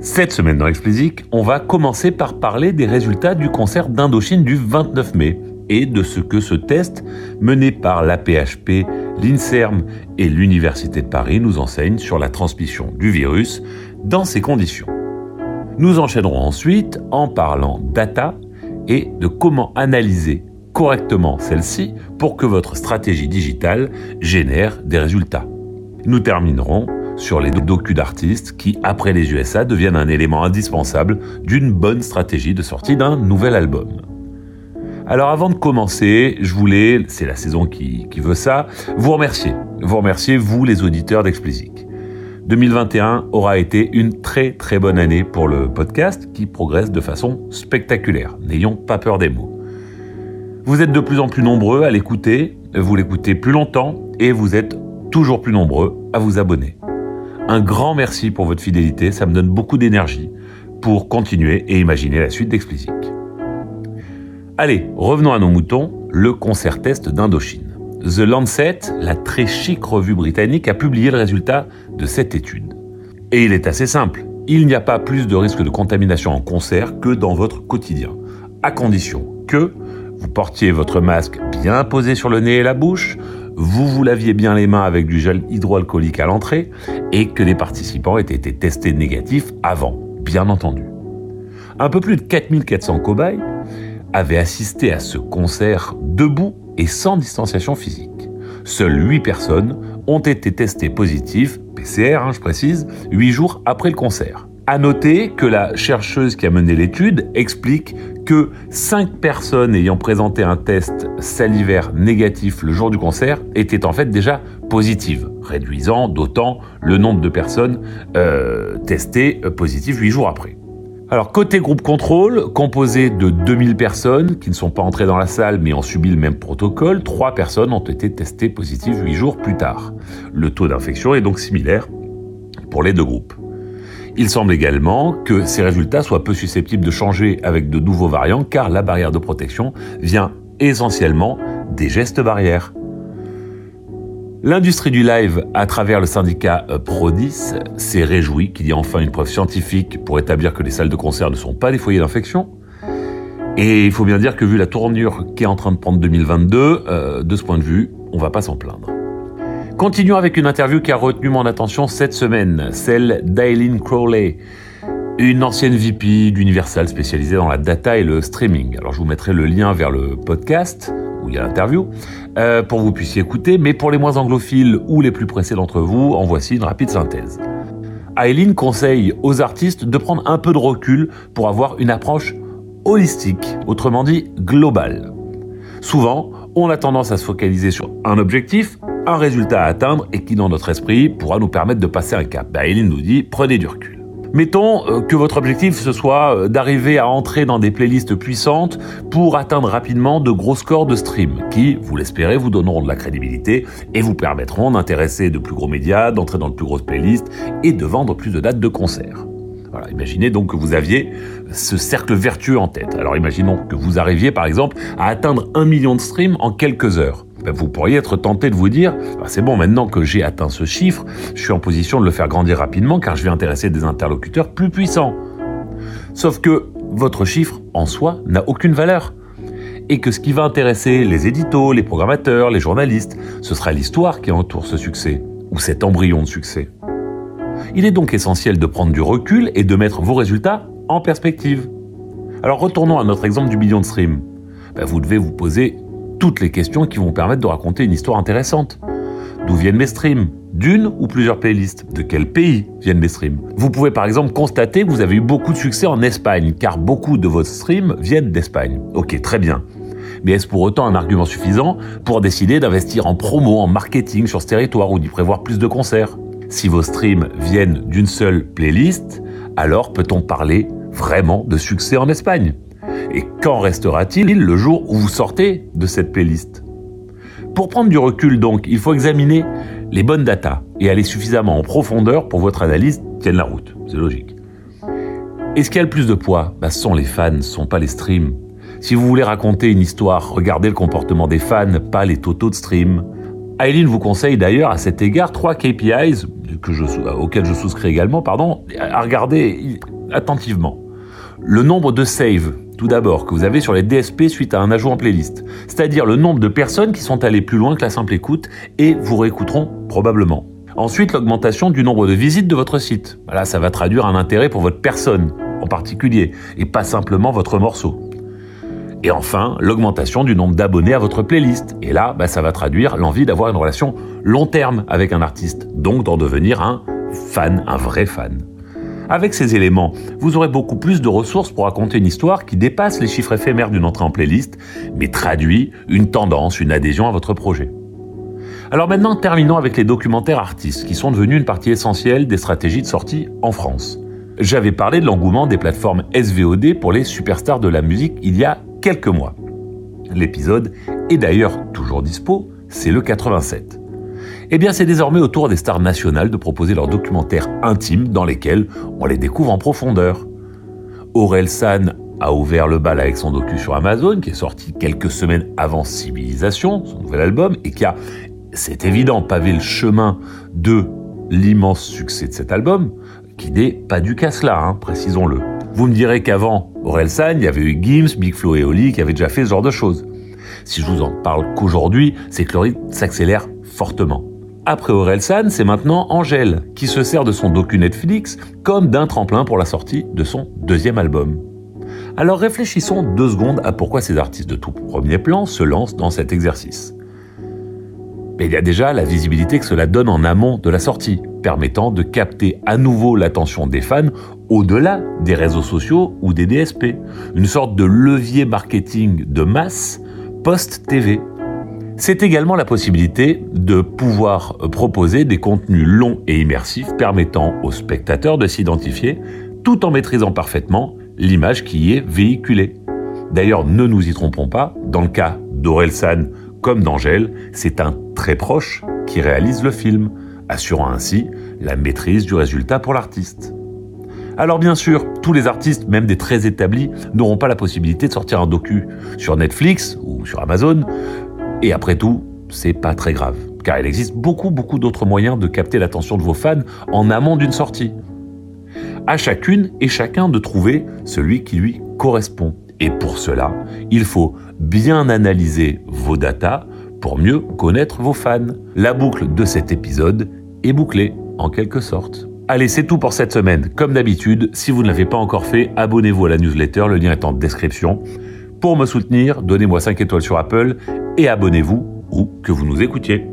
Cette semaine dans Explicit, on va commencer par parler des résultats du concert d'Indochine du 29 mai et de ce que ce test, mené par l'APHP, l'INSERM et l'Université de Paris, nous enseigne sur la transmission du virus dans ces conditions. Nous enchaînerons ensuite en parlant data et de comment analyser correctement celle-ci pour que votre stratégie digitale génère des résultats. Nous terminerons sur les docus d'artistes qui, après les USA, deviennent un élément indispensable d'une bonne stratégie de sortie d'un nouvel album. Alors avant de commencer, je voulais, c'est la saison qui, veut ça, vous remercier. Vous remercier, vous les auditeurs d'Explicit. 2021 aura été une très très bonne année pour le podcast qui progresse de façon spectaculaire. N'ayons pas peur des mots. Vous êtes de plus en plus nombreux à l'écouter, vous l'écoutez plus longtemps et vous êtes toujours plus nombreux à vous abonner. Un grand merci pour votre fidélité, ça me donne beaucoup d'énergie pour continuer et imaginer la suite d'Explicit. Allez, revenons à nos moutons, le concert test d'Indochine. The Lancet, la très chic revue britannique, a publié le résultat de cette étude. Et il est assez simple. Il n'y a pas plus de risque de contamination en concert que dans votre quotidien, à condition que vous portiez votre masque bien posé sur le nez et la bouche, vous vous laviez bien les mains avec du gel hydroalcoolique à l'entrée et que les participants aient été testés négatifs avant, bien entendu. Un peu plus de 4400 cobayes avaient assisté à ce concert debout et sans distanciation physique. Seules 8 personnes ont été testées positives, PCR hein, je précise, 8 jours après le concert. À noter que la chercheuse qui a mené l'étude explique que 5 personnes ayant présenté un test salivaire négatif le jour du concert étaient en fait déjà positives, réduisant d'autant le nombre de personnes euh, testées positives 8 jours après. Alors côté groupe contrôle, composé de 2000 personnes qui ne sont pas entrées dans la salle mais ont subi le même protocole, 3 personnes ont été testées positives 8 jours plus tard. Le taux d'infection est donc similaire pour les deux groupes. Il semble également que ces résultats soient peu susceptibles de changer avec de nouveaux variants car la barrière de protection vient essentiellement des gestes barrières. L'industrie du live, à travers le syndicat euh, Prodis, s'est réjouie qu'il y ait enfin une preuve scientifique pour établir que les salles de concert ne sont pas des foyers d'infection. Et il faut bien dire que vu la tournure qu'est en train de prendre 2022, euh, de ce point de vue, on va pas s'en plaindre. Continuons avec une interview qui a retenu mon attention cette semaine, celle d'Aileen Crowley, une ancienne VP d'Universal spécialisée dans la data et le streaming. Alors je vous mettrai le lien vers le podcast où il y a l'interview, euh, pour que vous puissiez écouter, mais pour les moins anglophiles ou les plus pressés d'entre vous, en voici une rapide synthèse. Aileen conseille aux artistes de prendre un peu de recul pour avoir une approche holistique, autrement dit globale. Souvent, on a tendance à se focaliser sur un objectif, un résultat à atteindre et qui dans notre esprit pourra nous permettre de passer un cap. Aileen nous dit prenez du recul. Mettons euh, que votre objectif ce soit euh, d'arriver à entrer dans des playlists puissantes pour atteindre rapidement de gros scores de stream qui, vous l'espérez, vous donneront de la crédibilité et vous permettront d'intéresser de plus gros médias, d'entrer dans de plus grosses playlists et de vendre plus de dates de concerts. Imaginez donc que vous aviez ce cercle vertueux en tête. Alors imaginons que vous arriviez par exemple à atteindre un million de streams en quelques heures. Ben, vous pourriez être tenté de vous dire, ben, c'est bon, maintenant que j'ai atteint ce chiffre, je suis en position de le faire grandir rapidement car je vais intéresser des interlocuteurs plus puissants. Sauf que votre chiffre, en soi, n'a aucune valeur. Et que ce qui va intéresser les éditos, les programmateurs, les journalistes, ce sera l'histoire qui entoure ce succès, ou cet embryon de succès. Il est donc essentiel de prendre du recul et de mettre vos résultats en perspective. Alors retournons à notre exemple du million de streams. Ben, vous devez vous poser toutes les questions qui vont permettre de raconter une histoire intéressante. D'où viennent mes streams? D'une ou plusieurs playlists? De quel pays viennent mes streams? Vous pouvez par exemple constater que vous avez eu beaucoup de succès en Espagne, car beaucoup de vos streams viennent d'Espagne. Ok, très bien. Mais est-ce pour autant un argument suffisant pour décider d'investir en promo, en marketing sur ce territoire ou d'y prévoir plus de concerts? Si vos streams viennent d'une seule playlist, alors peut-on parler vraiment de succès en Espagne? Et quand restera-t-il le jour où vous sortez de cette playlist? Pour prendre du recul donc, il faut examiner les bonnes datas et aller suffisamment en profondeur pour que votre analyse tienne la route. C'est logique. Et ce qui a le plus de poids bah, Ce sont les fans, ce sont pas les streams. Si vous voulez raconter une histoire, regardez le comportement des fans, pas les totaux de stream. Eileen vous conseille d'ailleurs à cet égard trois KPIs que je, auxquels je souscris également, pardon, à regarder attentivement. Le nombre de saves, tout d'abord, que vous avez sur les DSP suite à un ajout en playlist, c'est-à-dire le nombre de personnes qui sont allées plus loin que la simple écoute et vous réécouteront probablement. Ensuite, l'augmentation du nombre de visites de votre site. Là, ça va traduire un intérêt pour votre personne en particulier et pas simplement votre morceau. Et enfin, l'augmentation du nombre d'abonnés à votre playlist. Et là, bah, ça va traduire l'envie d'avoir une relation long terme avec un artiste, donc d'en devenir un fan, un vrai fan. Avec ces éléments, vous aurez beaucoup plus de ressources pour raconter une histoire qui dépasse les chiffres éphémères d'une entrée en playlist, mais traduit une tendance, une adhésion à votre projet. Alors maintenant, terminons avec les documentaires artistes, qui sont devenus une partie essentielle des stratégies de sortie en France. J'avais parlé de l'engouement des plateformes SVOD pour les superstars de la musique il y a quelques mois. L'épisode est d'ailleurs toujours dispo, c'est le 87. Eh bien, c'est désormais au tour des stars nationales de proposer leurs documentaires intimes dans lesquels on les découvre en profondeur. Aurel San a ouvert le bal avec son docu sur Amazon, qui est sorti quelques semaines avant Civilisation, son nouvel album, et qui a, c'est évident, pavé le chemin de l'immense succès de cet album, qui n'est pas du cas là, hein, précisons-le. Vous me direz qu'avant Orelsan, il y avait eu Gims, Big Flo et Oli qui avaient déjà fait ce genre de choses. Si je vous en parle qu'aujourd'hui, c'est que le rythme s'accélère fortement. Après Orelsan, c'est maintenant Angèle qui se sert de son docu Netflix comme d'un tremplin pour la sortie de son deuxième album. Alors réfléchissons deux secondes à pourquoi ces artistes de tout premier plan se lancent dans cet exercice. Mais il y a déjà la visibilité que cela donne en amont de la sortie, permettant de capter à nouveau l'attention des fans au-delà des réseaux sociaux ou des DSP. Une sorte de levier marketing de masse post-TV. C'est également la possibilité de pouvoir proposer des contenus longs et immersifs permettant aux spectateurs de s'identifier tout en maîtrisant parfaitement l'image qui y est véhiculée. D'ailleurs, ne nous y trompons pas, dans le cas d'Orelsan comme d'Angèle, c'est un très proche qui réalise le film, assurant ainsi la maîtrise du résultat pour l'artiste. Alors bien sûr, tous les artistes, même des très établis, n'auront pas la possibilité de sortir un docu sur Netflix ou sur Amazon, et après tout, c'est pas très grave, car il existe beaucoup beaucoup d'autres moyens de capter l'attention de vos fans en amont d'une sortie. À chacune et chacun de trouver celui qui lui correspond. Et pour cela, il faut bien analyser vos datas pour mieux connaître vos fans. La boucle de cet épisode est bouclée, en quelque sorte. Allez, c'est tout pour cette semaine. Comme d'habitude, si vous ne l'avez pas encore fait, abonnez-vous à la newsletter, le lien est en description. Pour me soutenir, donnez-moi 5 étoiles sur Apple et abonnez-vous où que vous nous écoutiez.